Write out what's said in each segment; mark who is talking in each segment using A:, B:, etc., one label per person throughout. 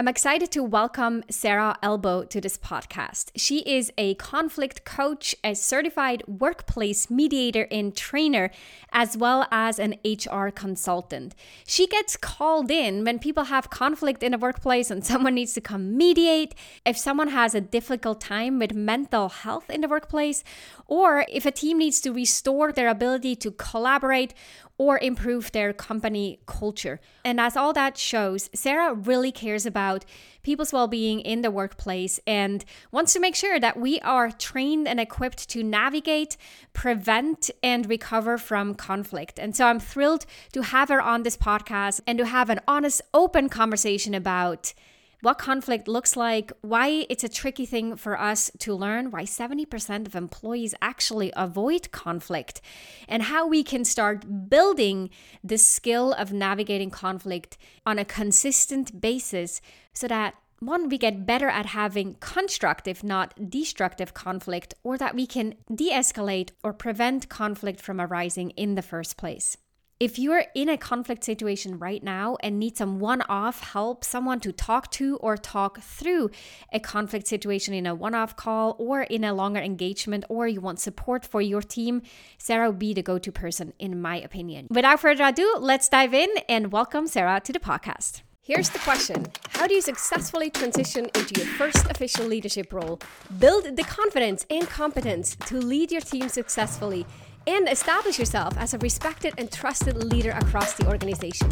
A: I'm excited to welcome Sarah Albo to this podcast. She is a conflict coach, a certified workplace mediator and trainer, as well as an HR consultant. She gets called in when people have conflict in a workplace and someone needs to come mediate, if someone has a difficult time with mental health in the workplace, or if a team needs to restore their ability to collaborate or improve their company culture. And as all that shows, Sarah really cares about people's well being in the workplace and wants to make sure that we are trained and equipped to navigate, prevent, and recover from conflict. And so I'm thrilled to have her on this podcast and to have an honest, open conversation about what conflict looks like, why it's a tricky thing for us to learn, why 70% of employees actually avoid conflict, and how we can start building the skill of navigating conflict on a consistent basis so that one, we get better at having constructive, not destructive conflict, or that we can de escalate or prevent conflict from arising in the first place. If you're in a conflict situation right now and need some one off help, someone to talk to or talk through a conflict situation in a one off call or in a longer engagement, or you want support for your team, Sarah will be the go to person, in my opinion. Without further ado, let's dive in and welcome Sarah to the podcast. Here's the question How do you successfully transition into your first official leadership role? Build the confidence and competence to lead your team successfully and establish yourself as a respected and trusted leader across the organization?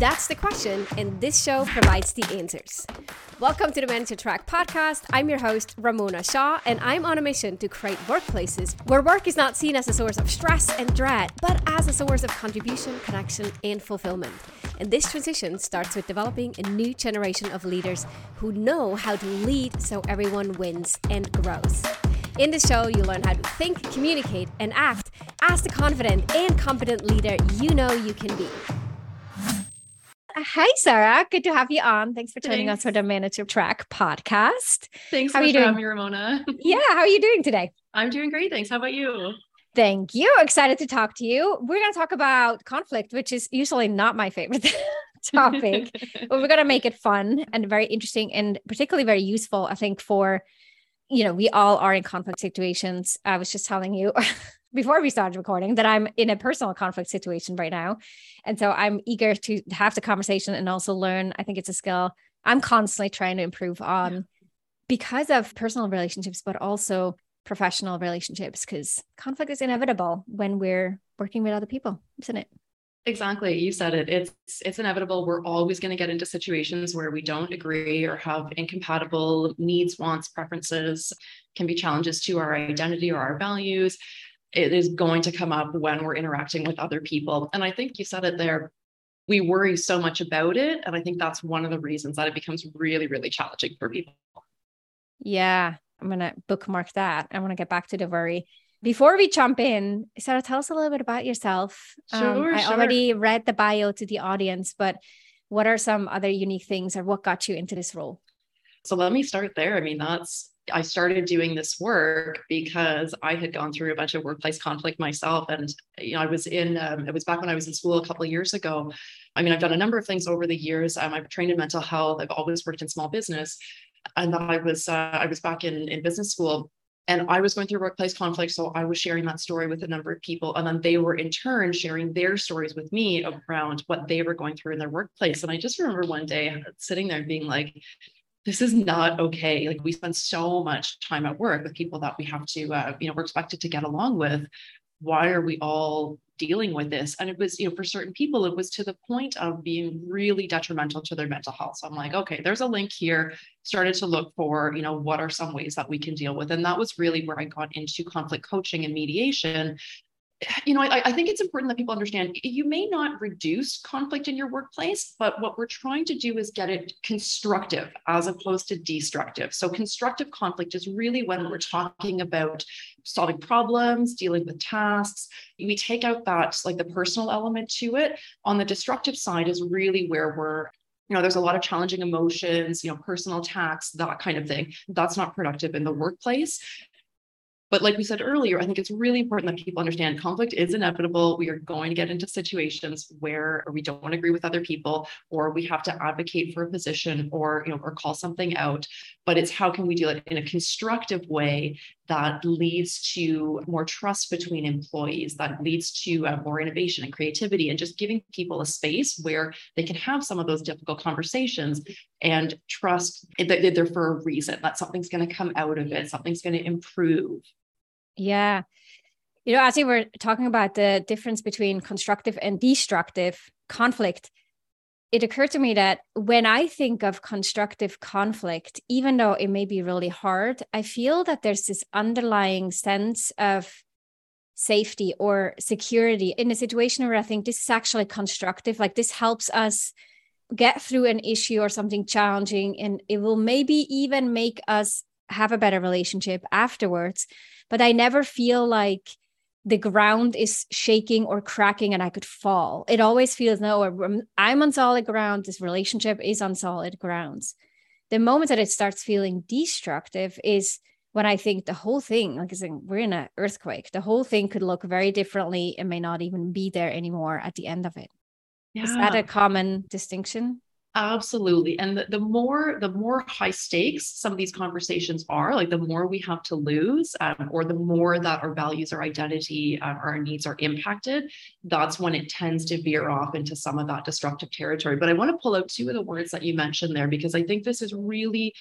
A: That's the question, and this show provides the answers. Welcome to the Manager Track podcast. I'm your host, Ramona Shaw, and I'm on a mission to create workplaces where work is not seen as a source of stress and dread, but as a source of contribution, connection, and fulfillment. And this transition starts with developing a new generation of leaders who know how to lead so everyone wins and grows. In the show, you learn how to think, communicate, and act as the confident and competent leader you know you can be. Hi, Sarah. Good to have you on. Thanks for joining us for the Manager Track podcast.
B: Thanks how so are you doing? me, Ramona.
A: yeah, how are you doing today?
B: I'm doing great. Thanks. How about you?
A: Thank you. Excited to talk to you. We're going to talk about conflict, which is usually not my favorite topic, but we're going to make it fun and very interesting and particularly very useful, I think, for you know, we all are in conflict situations. I was just telling you before we started recording that I'm in a personal conflict situation right now. And so I'm eager to have the conversation and also learn. I think it's a skill I'm constantly trying to improve on yeah. because of personal relationships, but also professional relationships, because conflict is inevitable when we're working with other people, isn't it?
B: Exactly. You said it. It's it's inevitable. We're always going to get into situations where we don't agree or have incompatible needs, wants, preferences, can be challenges to our identity or our values. It is going to come up when we're interacting with other people. And I think you said it there. We worry so much about it. And I think that's one of the reasons that it becomes really, really challenging for people.
A: Yeah. I'm going to bookmark that. I want to get back to the worry before we jump in, Sarah, tell us a little bit about yourself.
B: Sure,
A: um, I
B: sure.
A: already read the bio to the audience, but what are some other unique things or what got you into this role?
B: So let me start there. I mean, that's I started doing this work because I had gone through a bunch of workplace conflict myself, and you know, I was in. Um, it was back when I was in school a couple of years ago. I mean, I've done a number of things over the years. Um, I've trained in mental health. I've always worked in small business, and I was uh, I was back in in business school and I was going through workplace conflict. So I was sharing that story with a number of people. And then they were in turn sharing their stories with me around what they were going through in their workplace. And I just remember one day sitting there being like, this is not okay. Like we spend so much time at work with people that we have to, uh, you know, we're expected to get along with. Why are we all dealing with this? And it was you know for certain people it was to the point of being really detrimental to their mental health. So i'm like okay there's a link here. Started to look for you know what are some ways that we can deal with? And that was really where i got into conflict coaching and mediation you know, I, I, think it's important that people understand you may not reduce conflict in your workplace, but what we're trying to do is get it constructive as opposed to destructive. So, constructive conflict is really when we're talking about solving problems, dealing with tasks. We take out that, like the personal element to it. On the destructive side, is really where we're you know there's a lot of challenging emotions you know personal attacks that kind of thing that's not productive in the workplace But like we said earlier, I think it's really important that people understand conflict is inevitable. We are going to get into situations where we don't agree with other people, or we have to advocate for a position, or you know, or call something out. But it's how can we do it in a constructive way that leads to more trust between employees, that leads to uh, more innovation and creativity, and just giving people a space where they can have some of those difficult conversations and trust that they're for a reason, that something's going to come out of it, something's going to improve.
A: Yeah. You know, as you were talking about the difference between constructive and destructive conflict, it occurred to me that when I think of constructive conflict, even though it may be really hard, I feel that there's this underlying sense of safety or security in a situation where I think this is actually constructive. Like this helps us get through an issue or something challenging, and it will maybe even make us have a better relationship afterwards. But I never feel like the ground is shaking or cracking and I could fall. It always feels no, I'm on solid ground. This relationship is on solid grounds. The moment that it starts feeling destructive is when I think the whole thing, like I said, we're in an earthquake, the whole thing could look very differently and may not even be there anymore at the end of it. Yeah. Is that a common distinction?
B: Absolutely. And the, the more the more high stakes some of these conversations are, like the more we have to lose, um, or the more that our values, our identity, uh, our needs are impacted, that's when it tends to veer off into some of that destructive territory. But I want to pull out two of the words that you mentioned there because I think this is really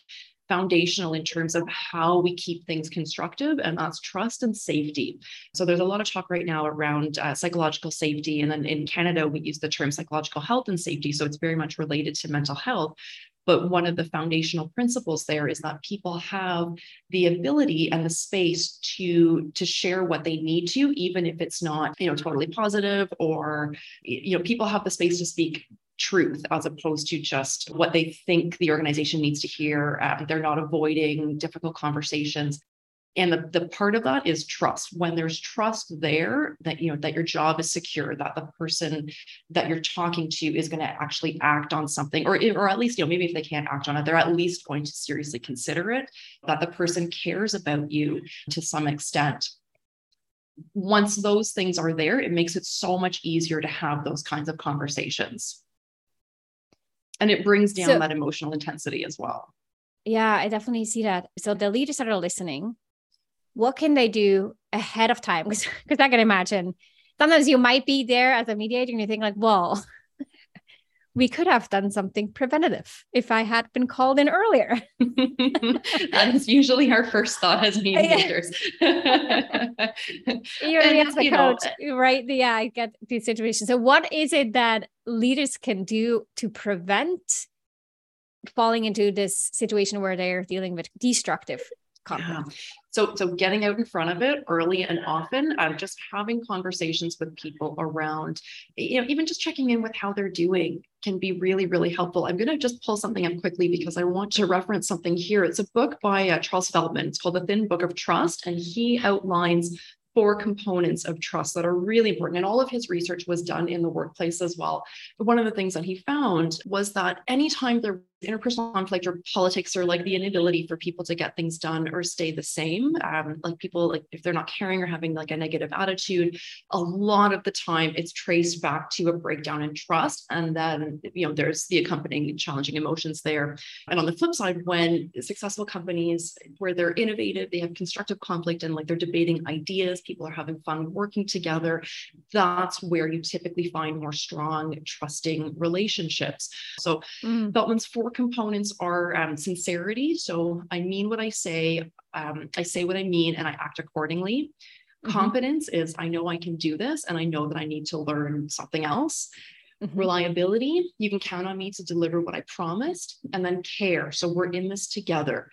B: foundational in terms of how we keep things constructive, and that's trust and safety. So there's a lot of talk right now around uh, psychological safety, and then in Canada we use the term psychological health and safety. So it's very much related to mental health. But one of the foundational principles there is that people have the ability and the space to to share what they need to, even if it's not you know totally positive, or you know people have the space to speak truth as opposed to just what they think the organization needs to hear. Um, they're not avoiding difficult conversations. And the, the part of that is trust. When there's trust there that you know that your job is secure, that the person that you're talking to is going to actually act on something, or or at least you know maybe if they can't act on it, they're at least going to seriously consider it. That the person cares about you to some extent once those things are there, it makes it so much easier to have those kinds of conversations and it brings down so, that emotional intensity as well.
A: Yeah i definitely see that. So the leaders that are listening what can they do ahead of time? Because i can imagine sometimes you might be there as a mediator and you think like well we could have done something preventative if I had been called in earlier.
B: that is usually our first thought as mediators.
A: You're and, a coach, know, right? Yeah, I get the situation. So, what is it that leaders can do to prevent falling into this situation where they're dealing with destructive conflict? Yeah.
B: So, so getting out in front of it early and often, um, just having conversations with people around, you know, even just checking in with how they're doing can be really, really helpful. I'm going to just pull something up quickly because I want to reference something here. It's a book by uh, Charles Feltman. It's called The Thin Book of Trust, and he outlines four components of trust that are really important. And all of his research was done in the workplace as well. But one of the things that he found was that anytime there interpersonal conflict or politics or like the inability for people to get things done or stay the same. Um, like people like if they're not caring or having like a negative attitude a lot of the time it's traced back to a breakdown in trust and then you know there's the accompanying challenging emotions there. And on the flip side when successful companies where they're innovative they have constructive conflict and like they're debating ideas people are having fun working together that's where you typically find more strong trusting relationships. So mm. Feltman's four core components are um, sincerity. So I mean what I say, um, I say what I mean, and I act accordingly. Mm-hmm. Competence is I know I can do this, and I know that I need to learn something else. Mm-hmm. Reliability, you can count on me to deliver what I promised. And then care. So we're in this together.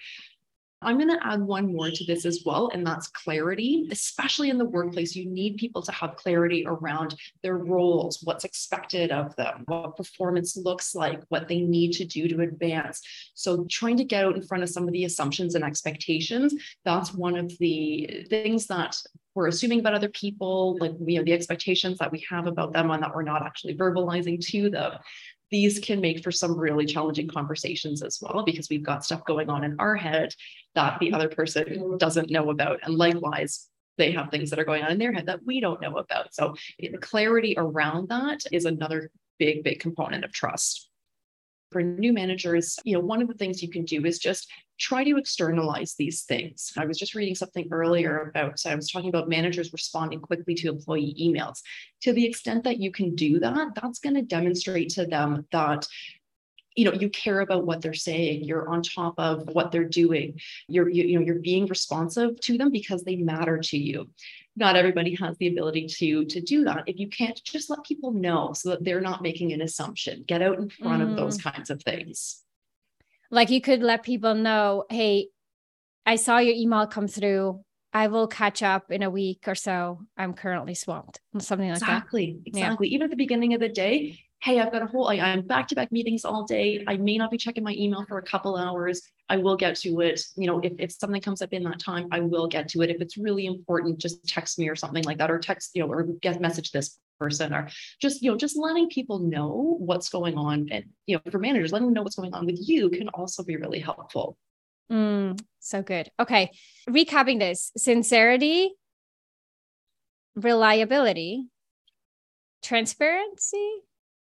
B: I'm going to add one more to this as well, and that's clarity, especially in the workplace. You need people to have clarity around their roles, what's expected of them, what performance looks like, what they need to do to advance. So, trying to get out in front of some of the assumptions and expectations, that's one of the things that we're assuming about other people, like you know, the expectations that we have about them and that we're not actually verbalizing to them these can make for some really challenging conversations as well because we've got stuff going on in our head that the other person doesn't know about and likewise they have things that are going on in their head that we don't know about. So the clarity around that is another big big component of trust for new managers, you know, one of the things you can do is just try to externalize these things. I was just reading something earlier about, so I was talking about managers responding quickly to employee emails. To the extent that you can do that, that's going to demonstrate to them that you know you care about what they're saying you're on top of what they're doing you're you, you know you're being responsive to them because they matter to you not everybody has the ability to to do that if you can't just let people know so that they're not making an assumption get out in front mm. of those mm. kinds of things
A: like you could let people know hey i saw your email come through i will catch up in a week or so i'm currently swamped something like
B: exactly, that exactly exactly yeah. even at the beginning of the day hey, I've got a whole, I, I'm back to back meetings all day. I may not be checking my email for a couple hours. I will get to it. You know, if, if something comes up in that time, I will get to it. If it's really important, just text me or something like that, or text, you know, or get message this person or just, you know, just letting people know what's going on. And, you know, for managers, letting them know what's going on with you can also be really helpful.
A: Mm, so good. Okay. Recapping this sincerity, reliability, transparency,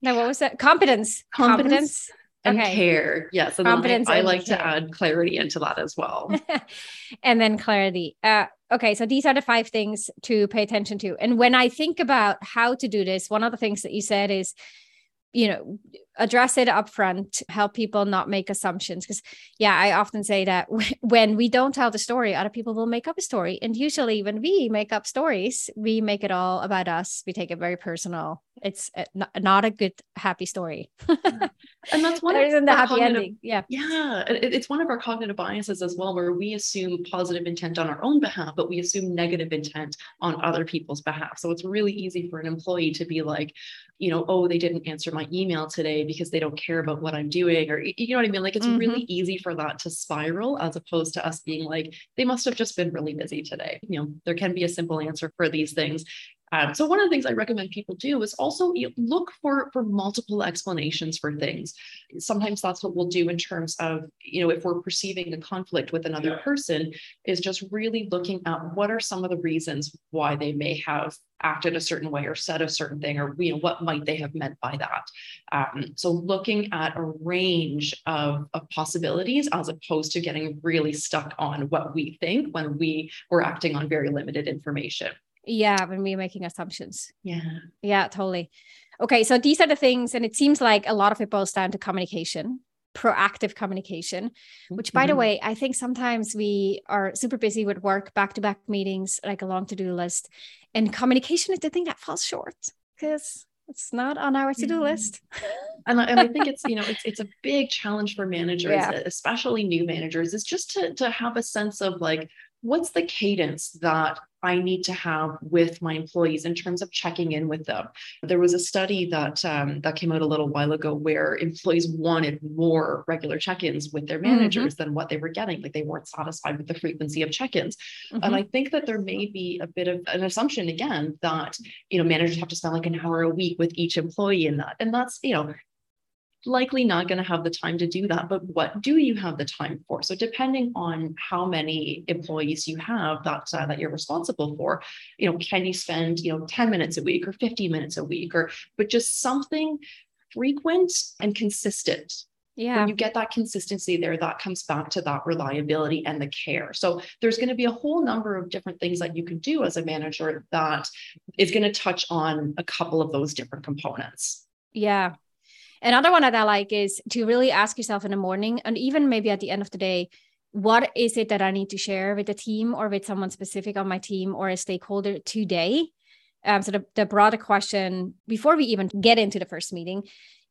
A: no, what was that? Competence.
B: Competence. Competence. And okay. care. Yes. And Competence I, I like care. to add clarity into that as well.
A: and then clarity. Uh, okay. So these are the five things to pay attention to. And when I think about how to do this, one of the things that you said is you know address it up front help people not make assumptions. Because yeah i often say that when we don't tell the story other people will make up a story. And usually when we make up stories we make it all about us. We take it very personal. It's eh, not a good happy story.
B: And that's one of the happy ending yeah. Yeah it's one of our cognitive biases as well where we assume positive intent on our own behalf but we assume negative intent on other people's behalf. So it's really easy for an employee to be like you know, oh, they didn't answer my email today because they don't care about what I'm doing, or you know what I mean? Like it's mm-hmm. really easy for that to spiral as opposed to us being like, they must have just been really busy today. You know, there can be a simple answer for these things. Um, so one of the things I recommend people do is also look for for multiple explanations for things. Sometimes that's what we'll do in terms of you know if we're perceiving a conflict with another person, is just really looking at what are some of the reasons why they may have acted a certain way or said a certain thing or you know what might they have meant by that. Um, so looking at a range of, of possibilities as opposed to getting really stuck on what we think when we were acting on very limited information
A: yeah when we're making assumptions
B: yeah
A: yeah totally okay so these are the things and it seems like a lot of it boils down to communication proactive communication which by mm-hmm. the way i think sometimes we are super busy with work back to back meetings like a long to-do list and communication is the thing that falls short because it's not on our to-do yeah. list
B: and, I, and I think it's you know it's, it's a big challenge for managers yeah. especially new managers is just to, to have a sense of like what's the cadence that I need to have with my employees in terms of checking in with them. There was a study that um, that came out a little while ago where employees wanted more regular check-ins with their mm-hmm. managers mm-hmm. than what they were getting. Like they weren't satisfied with the frequency of check-ins. Mm-hmm. And I think that there may be a bit of an assumption again that you know managers have to spend like an hour a week with each employee in that. And that's you know likely not going to have the time to do that but what do you have the time for? So depending on how many employees you have that uh, that you're responsible for you know can you spend you know 10 minutes a week or 50 minutes a week or but just something frequent and consistent.
A: Yeah.
B: When you get that consistency there that comes back to that reliability and the care. So there's going to be a whole number of different things that you can do as a manager that is going to touch on a couple of those different components.
A: Yeah Another one that I like is to really ask yourself in the morning and even maybe at the end of the day, what is it that I need to share with the team or with someone specific on my team or a stakeholder today? Um, so the, the broader question before we even get into the first meeting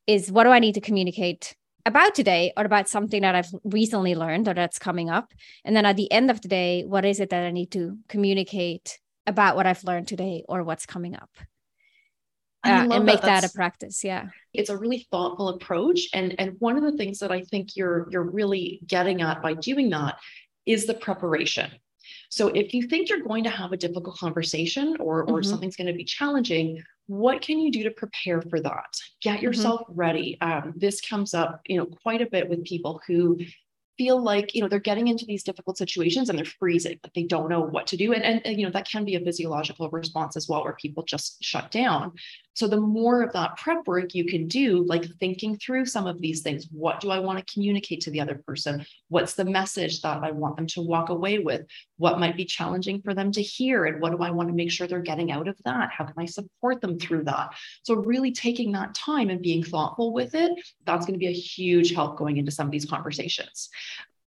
A: is what do I need to communicate about today or about something that I've recently learned or that's coming up? And then at the end of the day, what is it that I need to communicate about what I've learned today or what's coming up? Uh, and make that, that a practice yeah
B: it's a really thoughtful approach and and one of the things that i think you're you're really getting at by doing that is the preparation So if you think you're going to have a difficult conversation or, or mm-hmm. something's going to be challenging, what can you do to prepare for that? Get mm-hmm. yourself mm-hmm. ready. Um, this comes up, you know, quite a bit with people who feel like you know they're getting into these difficult situations and they're freezing like they don't know what to do and, and, and you know that can be a physiological response as well where people just shut down so the more of that prep work you can do, like thinking through some of these things, what do I want to communicate to the other person? What's the message that I want them to walk away with? What might be challenging for them to hear? And what do I want to make sure they're getting out of that? How can I support them through that? So really taking that time and being thoughtful with it, that's going to be a huge help going into some of these conversations.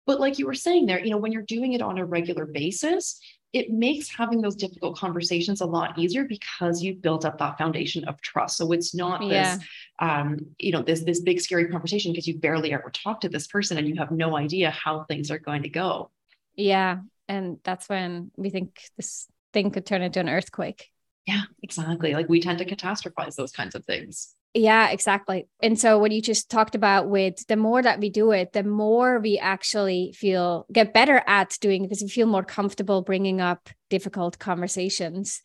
B: But like you were saying there, you know, when you're doing it on a regular basis, it makes having those difficult conversations a lot easier because you've built up that foundation of trust. So it's not yeah. this, um, you know, this this big scary conversation because you barely ever talk to this person and you have no idea how things are going to go.
A: Yeah, and that's when we think this thing could turn into an earthquake.
B: Yeah, exactly. Like we tend to catastrophize those kinds of things.
A: Yeah, exactly. And so what you just talked about with the more that we do it, the more we actually feel get better at doing because we feel more comfortable bringing up difficult conversations.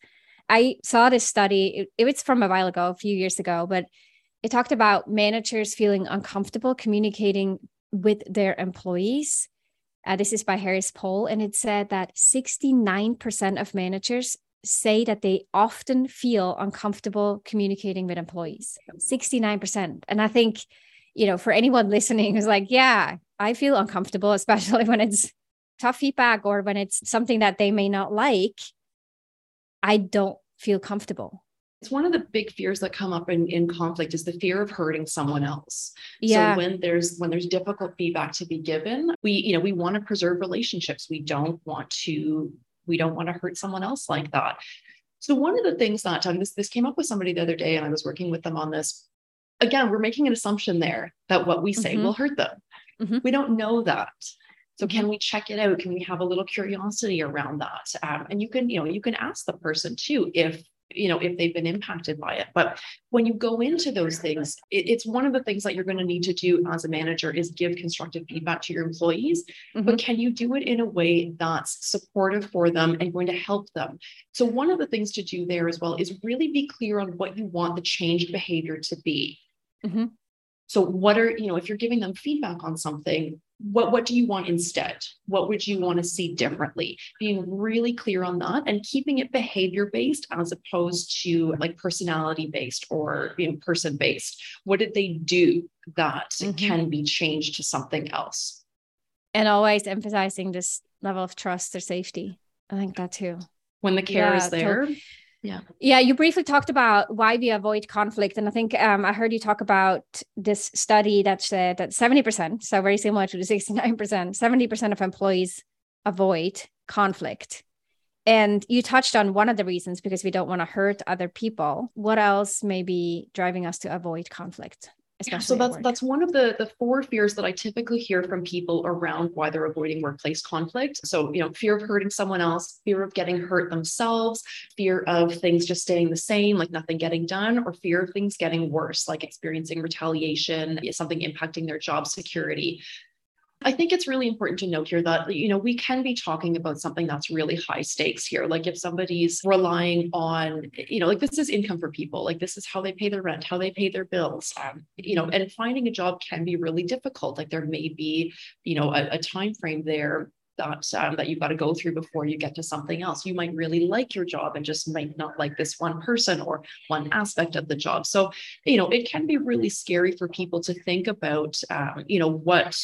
A: I saw this study, it, was from a while ago, a few years ago, but it talked about managers feeling uncomfortable communicating with their employees. Uh, this is by Harris Poll, and it said that 69% of managers say that they often feel uncomfortable communicating with employees 69% and i think you know for anyone listening who's like yeah i feel uncomfortable especially when it's tough feedback or when it's something that they may not like i don't feel comfortable.
B: It's one of the big fears that come up in, in conflict is the fear of hurting someone else. Yeah. so when there's when there's difficult feedback to be given we you know we want to preserve relationships. We don't want to we don't want to hurt someone else like that. So one of the things that um, this this came up with somebody the other day, and I was working with them on this. Again, we're making an assumption there that what we say mm-hmm. will hurt them. Mm-hmm. We don't know that. So can mm-hmm. we check it out? Can we have a little curiosity around that? Um, and you can, you know, you can ask the person too if you know if they've been impacted by it but when you go into those things it, it's one of the things that you're going to need to do as a manager is give constructive feedback to your employees mm-hmm. but can you do it in a way that's supportive for them and going to help them so one of the things to do there as well is really be clear on what you want the changed behavior to be mm-hmm. so what are you know if you're giving them feedback on something what what do you want instead? What would you want to see differently? Being really clear on that and keeping it behavior based as opposed to like personality based or you know person based what did they do that mm-hmm. can be changed to something else?
A: And always emphasizing this level of trust or safety. I think that too.
B: When the care yeah, is there. to-
A: yeah. Yeah you briefly talked about why we avoid conflict and i think um, i heard you talk about this study that said that 70% so very similar to the 69% 70% of employees avoid conflict. And you touched on one of the reasons because we don't want to hurt other people. What else may be driving us to avoid conflict
B: yeah, so that's that's one of the the four fears that I typically hear from people around why they're avoiding workplace conflict. So, you know, fear of hurting someone else, fear of getting hurt themselves, fear of things just staying the same, like nothing getting done, or fear of things getting worse, like experiencing retaliation, something impacting their job security. I think it's really important to note here that, you know, we can be talking about something that's really high stakes here. Like if somebody's relying on, you know, like this is income for people, like this is how they pay their rent, how they pay their bills, um, you know, and finding a job can be really difficult. Like there may be, you know, a, a time frame there that um, that you've got to go through before you get to something else. You might really like your job and just might not like this one person or one aspect of the job. So, you know, it can be really scary for people to think about, um, you know, what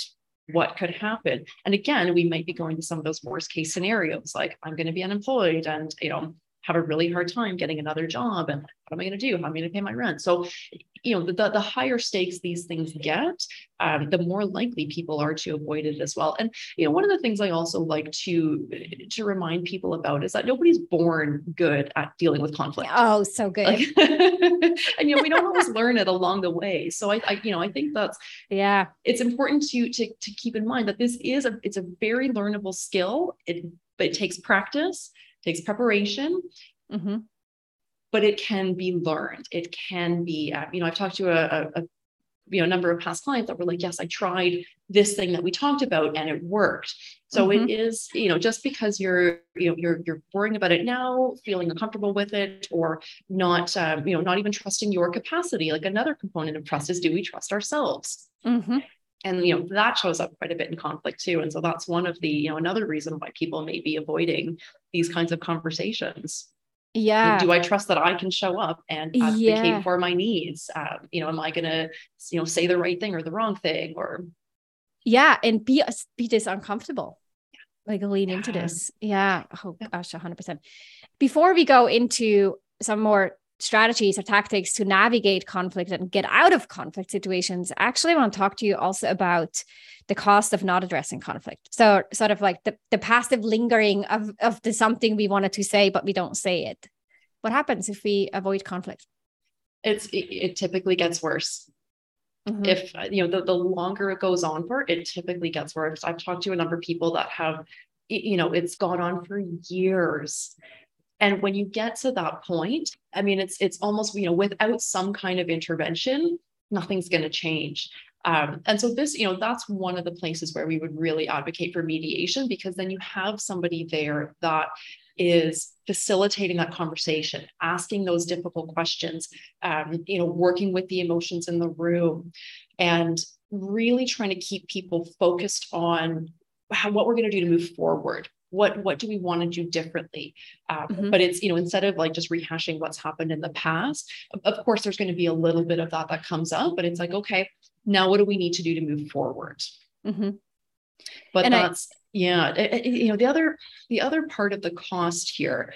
B: what could happen. And again we might be going to some of those worst case scenarios like i'm going to be unemployed and you know have a really hard time getting another job and what am i going to do? How am i going to pay my rent? So you know the, the higher stakes these things get um, the more likely people are to avoid it as well. And you know one of the things i also like to to remind people about is that nobody's born good at dealing with conflict.
A: Oh so good. Like,
B: and you know we don't always learn it along the way. So I, I you know i think that's
A: yeah.
B: it's important to to to keep in mind that this is a it's a very learnable skill. It but it takes practice takes preparation. Mm-hmm. But it can be learned. It can be, uh, you know, I've talked to a, a, you know, number of past clients that were like, yes, I tried this thing that we talked about and it worked. So mm-hmm. it is, you know, just because you're, you know, you're you're worrying about it now, feeling uncomfortable with it, or not, um, you know, not even trusting your capacity. Like another component of trust is, do we trust ourselves?
A: Mm-hmm.
B: And you know that shows up quite a bit in conflict too. And so that's one of the, you know, another reason why people may be avoiding these kinds of conversations
A: yeah
B: do i trust that i can show up and advocate yeah. for my needs? Um, you know am i gonna you know say the right thing or the wrong thing or
A: yeah and be be this uncomfortable like lean yeah. into this. Yeah. Oh gosh 100% before we go into some more strategies or tactics to navigate conflict and get out of conflict situations. I actually want to talk to you also about the cost of not addressing conflict. So sort of like the, the passive lingering of, of the something we wanted to say but we don't say it. What happens if we avoid conflict?
B: It's it, it typically gets worse. Mm-hmm. if you know the, the longer it goes on for it typically gets worse. I've talked to a number of people that have you know it's gone on for years and when you get to that point, I mean, it's it's almost you know without some kind of intervention, nothing's going to change. Um, and so this, you know, that's one of the places where we would really advocate for mediation because then you have somebody there that is facilitating that conversation, asking those difficult questions, um, you know, working with the emotions in the room, and really trying to keep people focused on how, what we're going to do to move forward what what do we want to do differently um, mm-hmm. but it's you know instead of like just rehashing what's happened in the past of course there's going to be a little bit of that that comes up but it's like okay now what do we need to do to move forward
A: mm-hmm.
B: but and that's I, yeah it, it, you know the other the other part of the cost here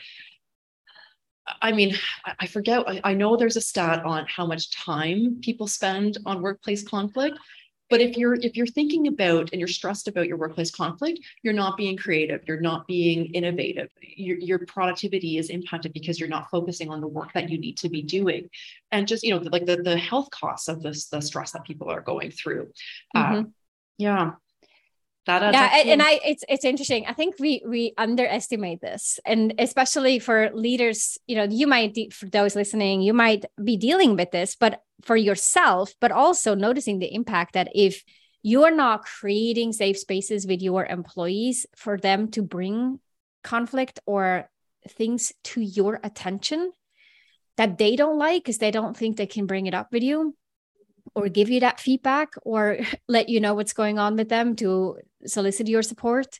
B: I mean, I forget, I know there's a stat on how much time people spend on workplace conflict, but if you're if you're thinking about and you're stressed about your workplace conflict, you're not being creative, you're not being innovative. Your, your productivity is impacted because you're not focusing on the work that you need to be doing. And just, you know, like the, the health costs of this, the stress that people are going through. Mm-hmm. Uh, yeah
A: that yeah and, and i it's it's interesting. I think we we underestimate this and especially for leaders you know you might for those listening you might be dealing with this but for yourself but also noticing the impact that if you're not creating safe spaces with your employees for them to bring conflict or things to your attention that they don't like because they don't think they can bring it up with you or give you that feedback or let you know what's going on with them to solicit your support,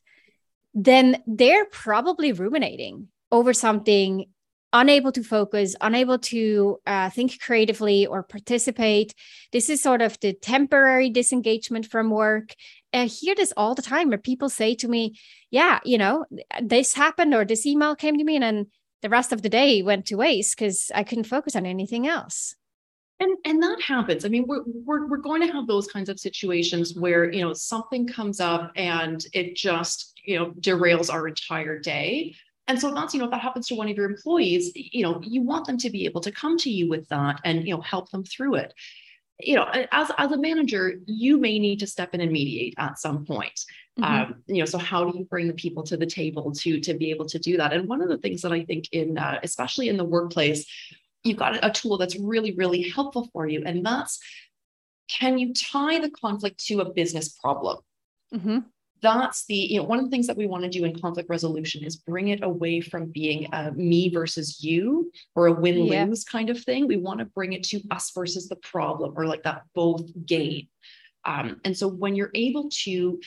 A: then they're probably ruminating over something, unable to focus, unable to uh, think creatively or participate. This is sort of the temporary disengagement from work. I hear this all the time where people say to me, Yeah, you know, this happened or this email came to me, and then the rest of the day went to waste because I couldn't focus on anything else
B: and and that happens. I mean we're, we're we're going to have those kinds of situations where you know something comes up and it just you know derails our entire day. And so that's you know if that happens to one of your employees. You know you want them to be able to come to you with that and you know help them through it. You know as, as a manager you may need to step in and mediate at some point. Mm-hmm. um, you know so how do you bring the people to the table to to be able to do that? And one of the things that i think in uh, especially in the workplace you've got a tool that's really, really helpful for you. And that's can you tie the conflict to a business problem?
A: Mm-hmm.
B: That's the, you know, one of the things that we want to do in conflict resolution is bring it away from being a me versus you or a win lose yeah. kind of thing. We want to bring it to us versus the problem or like that both gain. Um, and so when you're able to,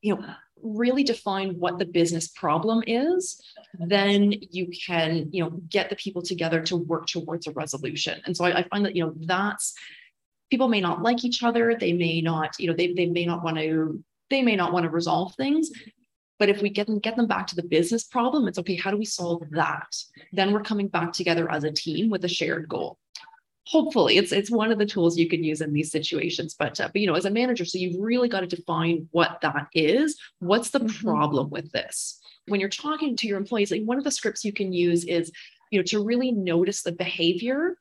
B: you know, really define what the business problem is, then you can, you know, get the people together to work towards a resolution. And so I, I find that, you know, that's people may not like each other. They may not, you know, they, they may not want to, they may not want to resolve things. But if we get them get them back to the business problem, it's okay. How do we solve that? Then we're coming back together as a team with a shared goal hopefully it's it's one of the tools you can use in these situations but uh, but you know as a manager so you've really got to define what that is. What's the mm-hmm. problem with this? When you're talking to your employees like one of the scripts you can use is you know to really notice the behavior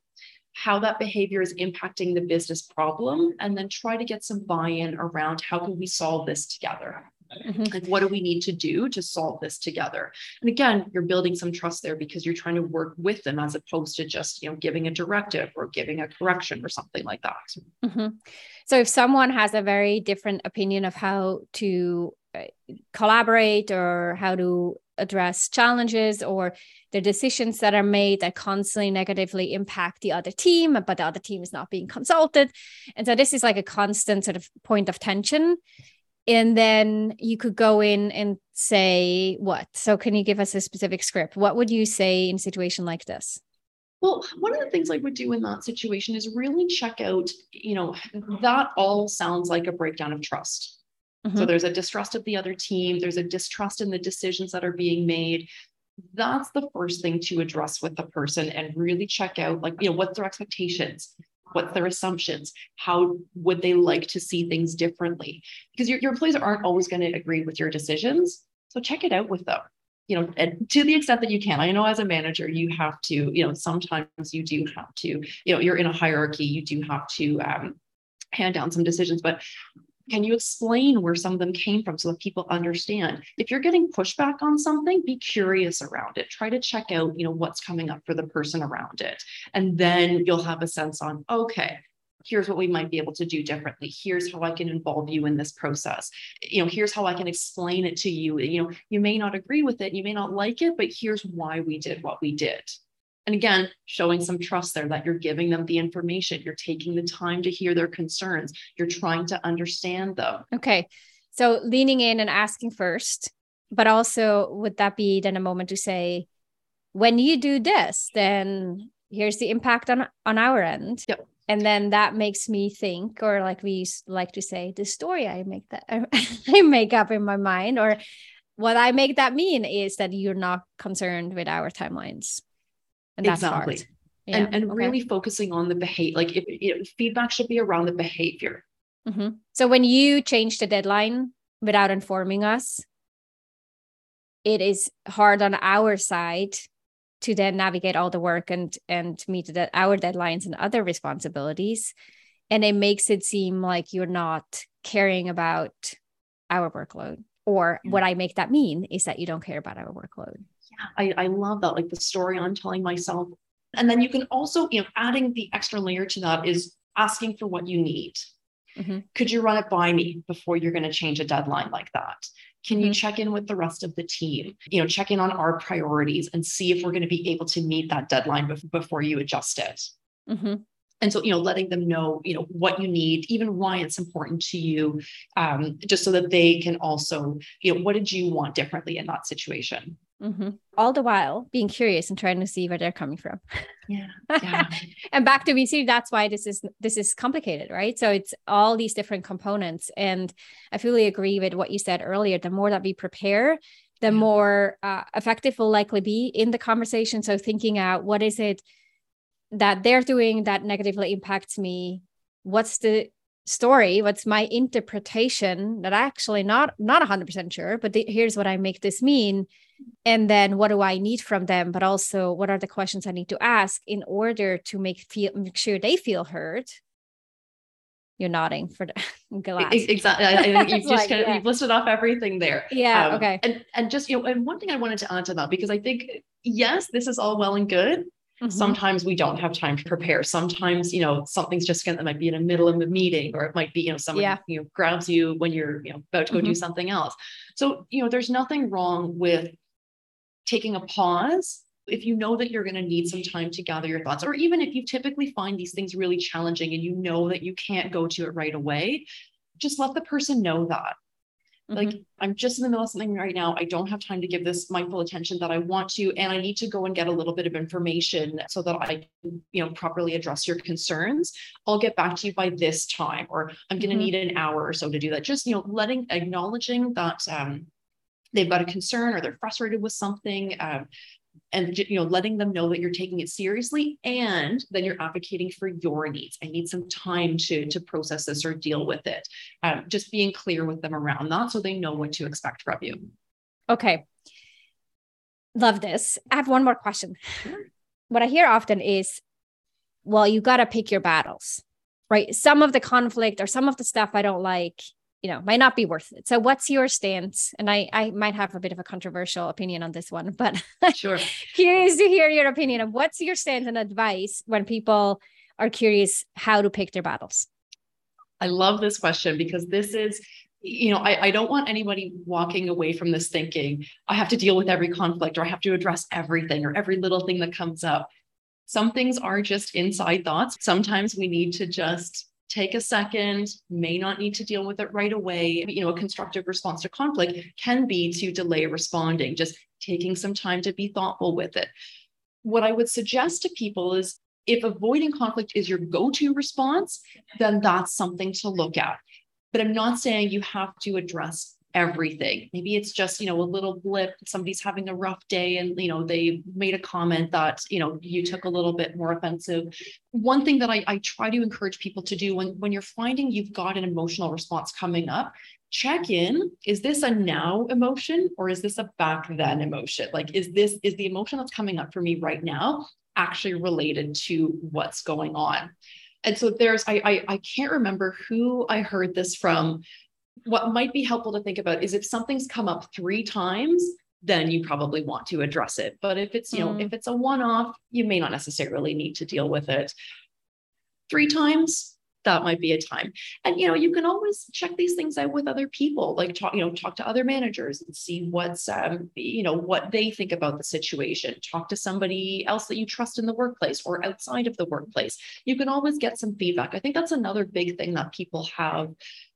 B: how that behavior is impacting the business problem and then try to get some buy-in around how can we solve this together Mm-hmm. Like, what do we need to do to solve this together? And again, you're building some trust there because you're trying to work with them as opposed to just, you know, giving a directive or giving a correction or something like that.
A: Mm-hmm. So if someone has a very different opinion of how to uh, collaborate or how to address challenges or the decisions that are made that constantly negatively impact the other team, but the other team is not being consulted. And so this is like a constant sort of point of tension and then you could go in and say what? So can you give us a specific script? What would you say in a situation like this?
B: Well one of the things i would do in that situation is really check out you know that all sounds like a breakdown of trust. Mm-hmm. so there's a distrust of the other team. There's a distrust in the decisions that are being made. That's the first thing to address with the person and really check out like you know what's their expectations what's their assumptions how would they like to see things differently? Because your, your employees aren't always going to agree with your decisions so check it out with them you know and to the extent that you can. I know as a manager you have to you know sometimes you do have to you know you're in a hierarchy you do have to um, hand down some decisions but can you explain where some of them came from so that people understand? If you're getting pushback on something, be curious around it. Try to check out, you know, what's coming up for the person around it. And then you'll have a sense on, okay, here's what we might be able to do differently here's how i can involve you in this process you know here's how i can explain it to you you know you may not agree with it you may not like it but here's why we did what we did and again, showing some trust there that you're giving them the information, you're taking the time to hear their concerns, you're trying to understand them.
A: Okay. So leaning in and asking first, but also would that be then a moment to say, when you do this, then here's the impact on on our end.
B: Yep.
A: And then that makes me think, or like we like to say, the story I make that I make up in my mind, or what I make that mean is that you're not concerned with our timelines
B: and that's exactly. hard. Yeah. And, and okay. really focusing on the behavior, like if you know, feedback should be around the behavior.
A: Mm-hmm. So when you change the deadline without informing us, it is hard on our side to then navigate all the work and and meet the, our deadlines and other responsibilities and it makes it seem like you're not caring about our workload or yeah. what i make that mean is that you don't care about our workload
B: I, I love that, like the story I'm telling myself. And then you can also, you know, adding the extra layer to that is asking for what you need. Mm-hmm. Could you run it by me before you're going to change a deadline like that? Can mm-hmm. you check in with the rest of the team? You know, check in on our priorities and see if we're going to be able to meet that deadline before you adjust it. Mm-hmm and so you know letting them know you know what you need even why it's important to you um, just so that they can also you know what did you want differently in that situation
A: mm-hmm. all the while being curious and trying to see where they're coming from.
B: Yeah, yeah.
A: and back to vc that's why this is this is complicated right? So it's all these different components. And i fully agree with what you said earlier. The more that we prepare the yeah. more uh, effective will likely be in the conversation. So thinking out what is it that they're doing that negatively impacts me? What's the story? What's my interpretation that I actually not not 100% sure but the, here's what i make this mean and then what do i need from them but also what are the questions i need to ask in order to make feel make sure they feel heard you're nodding for the glass.
B: Exactly. I, think you've just like, kind of yeah. you've listed off everything there.
A: Yeah. Um, okay.
B: And and just you know, and one thing I wanted to add to that because I think yes, this is all well and good, Mm-hmm. Sometimes we don't have time to prepare. Sometimes, you know, something's just going to might be in the middle of a meeting, or it might be, you know, someone yeah. you know grabs you when you're, you know, about to go mm-hmm. do something else. So, you know, there's nothing wrong with taking a pause if you know that you're going to need some time to gather your thoughts, or even if you typically find these things really challenging and you know that you can't go to it right away, just let the person know that. Like mm-hmm. I'm just in the middle of something right now. I don't have time to give this my full attention that I want to, and I need to go and get a little bit of information so that I can, you know, properly address your concerns. I'll get back to you by this time, or I'm going to mm-hmm. need an hour or so to do that. Just you know, letting acknowledging that um, they've got a concern or they're frustrated with something um, and you know letting them know that you're taking it seriously and then you're advocating for your needs. I need some time to to process this or deal with it. Um, just being clear with them around that so they know what to expect from you.
A: Okay. Love this. I have one more question. What i hear often is well you got to pick your battles right? Some of the conflict or some of the stuff i don't like you know might not be worth it. So what's your stance? And i i might have a bit of a controversial opinion on this one but
B: sure.
A: curious to hear your opinion of what's your stance and advice when people are curious how to pick their battles?
B: I love this question because this is you know I, I don't want anybody walking away from this thinking i have to deal with every conflict or i have to address everything or every little thing that comes up. Some things are just inside thoughts. Sometimes we need to just take a second, may not need to deal with it right away. You know, a constructive response to conflict can be to delay responding, just taking some time to be thoughtful with it. What I would suggest to people is if avoiding conflict is your go to response, then that's something to look at. But I'm not saying you have to address everything. Maybe it's just, you know, a little blip, somebody's having a rough day and, you know, they made a comment that, you know, you took a little bit more offensive. One thing that I, I try to encourage people to do when, when you're finding you've got an emotional response coming up, check in. Is this a now emotion or is this a back then emotion? Like, is this, is the emotion that's coming up for me right now actually related to what's going on? And so there's, I, I, I can't remember who I heard this from, what might be helpful to think about is if something's come up three times, then you probably want to address it. But if it's, you know, mm. if it's a one off, you may not necessarily need to deal with it. Three times, that might be a time. And you know, you can always check these things out with other people, like talk, you know, talk to other managers and see what's um, you know, what they think about the situation. Talk to somebody else that you trust in the workplace or outside of the workplace. You can always get some feedback. I think that's another big thing that people have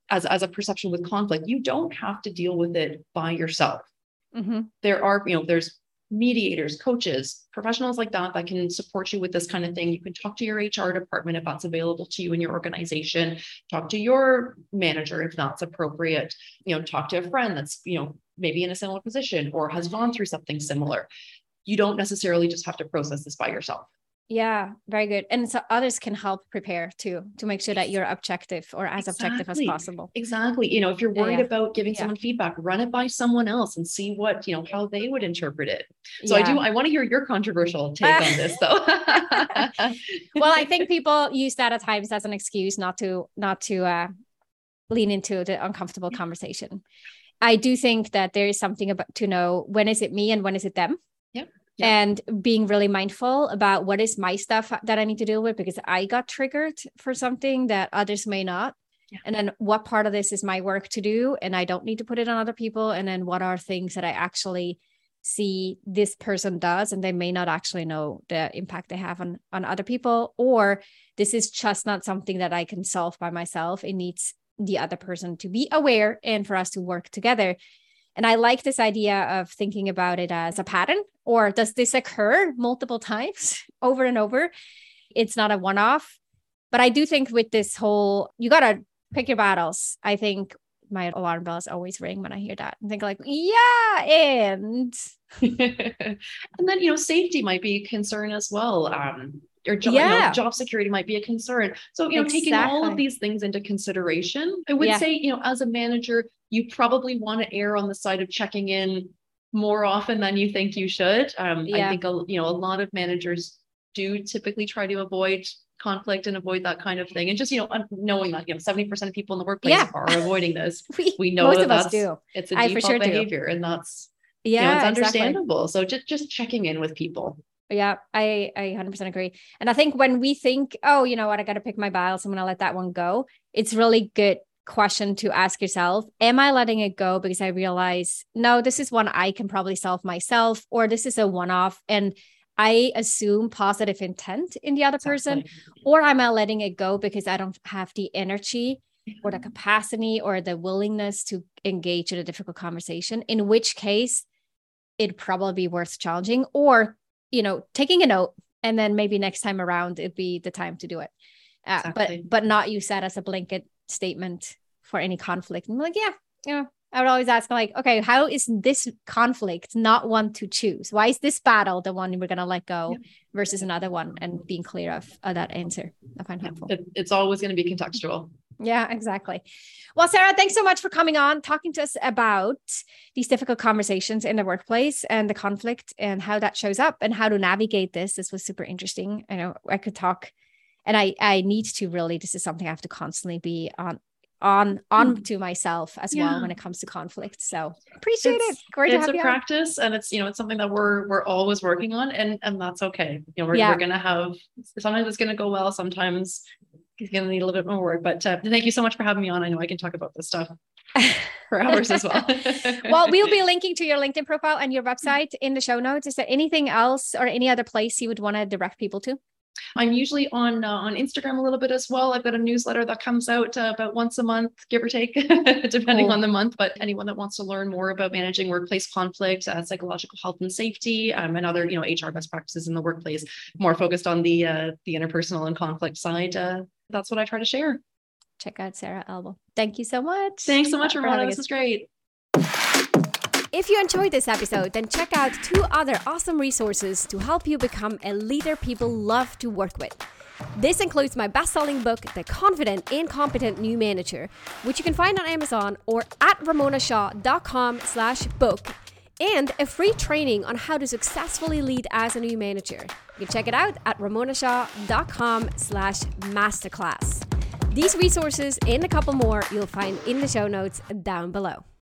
B: as, as a perception with conflict, you don't have to deal with it by yourself. Mm-hmm. There are, you know, there's mediators, coaches, professionals like that that can support you with this kind of thing. You can talk to your HR department if that's available to you in your organization. Talk to your manager if that's appropriate. You know, talk to a friend that's, you know, maybe in a similar position or has gone through something similar. You don't necessarily just have to process this by yourself.
A: Yeah, very good. And so others can help prepare too to make sure that you're objective or as exactly. objective as possible.
B: Exactly. You know, if you're worried yeah. about giving yeah. someone feedback, run it by someone else and see what, you know, how they would interpret it. So yeah. I do I want to hear your controversial take on this though.
A: well, I think people use that at times as an excuse not to not to uh lean into the uncomfortable conversation. I do think that there is something about to know when is it me and when is it them yeah. and being really mindful about what is my stuff that I need to deal with because I got triggered for something that others may not. Yeah. And then what part of this is my work to do and I don't need to put it on other people and then what are things that I actually see this person does and they may not actually know the impact they have on on other people or this is just not something that I can solve by myself it needs the other person to be aware and for us to work together and I like this idea of thinking about it as a pattern, or does this occur multiple times over and over? It's not a one off. But I do think with this whole, you got to pick your battles. I think my alarm bells always ring when I hear that and think like, yeah, and
B: and then you know, safety might be a concern as well. Um, or job, yeah. you know, job security might be a concern. So, you know, exactly. taking all of these things into consideration, I would yeah. say, you know, as a manager, you probably want to err on the side of checking in more often than you think you should. Um, yeah. I think, a, you know, a lot of managers do typically try to avoid conflict and avoid that kind of thing. And just, you know, knowing that, you know, 70% of people in the workplace yeah. are avoiding this. we, we know that that's, do. it's a default sure behavior do. and that's, yeah, you know, it's understandable. Exactly. So just, just checking in with people.
A: Yeah, I I 100% agree. And I think when we think, oh, you know what, I got to pick my battles, I'm going to let that one go. It's really good question to ask yourself am i letting it go because i realize no this is one i can probably solve myself or this is a one off and i assume positive intent in the other exactly. person or am i letting it go because i don't have the energy or the capacity or the willingness to engage in a difficult conversation in which case it'd probably be worth challenging or you know taking a note and then maybe next time around it'd be the time to do it uh, exactly. but but not use that as a blanket statement for any conflict. I'm like, yeah, yeah. I would always ask, like, okay, how is this conflict not one to choose? Why is this battle the one we're gonna let go yeah. versus another one? And being clear of, of that answer, I find helpful.
B: It, it's always going to be contextual.
A: Yeah, exactly. Well, Sarah, thanks so much for coming on, talking to us about these difficult conversations in the workplace and the conflict and how that shows up and how to navigate this. This was super interesting. I know I could talk and I I need to really this is something I have to constantly be on on on to myself as yeah. well when it comes to conflict. So appreciate
B: it's,
A: it. Great
B: it's a practice and it's you know it's something that we're we're always working on and and that's okay. You know, we're, yeah. we're gonna have sometimes it's gonna go well, sometimes it's gonna need a little bit more work. But uh, thank you so much for having me on. I know I can talk about this stuff. for hours as well.
A: well, we'll be linking to your LinkedIn profile and your website in the show notes. Is there anything else or any other place you would want to direct people to?
B: I'm usually on uh, on Instagram a little bit as well. I've got a newsletter that comes out uh, about once a month, give or take, depending cool. on the month. But anyone that wants to learn more about managing workplace conflict, uh, psychological health and safety, um, and other you know HR best practices in the workplace, more focused on the uh, the interpersonal and conflict side, uh, that's what I try to share.
A: Check out Sarah Albo. Thank you so much.
B: Thanks so much, Ramona. This is great.
A: If you enjoyed this episode, then check out two other awesome resources to help you become a leader people love to work with. This includes my best-selling book, The Confident and Competent New Manager, which you can find on Amazon or at ramonashaw.com slash book, and a free training on how to successfully lead as a new manager. You can check it out at ramonashaw.com slash masterclass. These resources and a couple more you'll find in the show notes down below.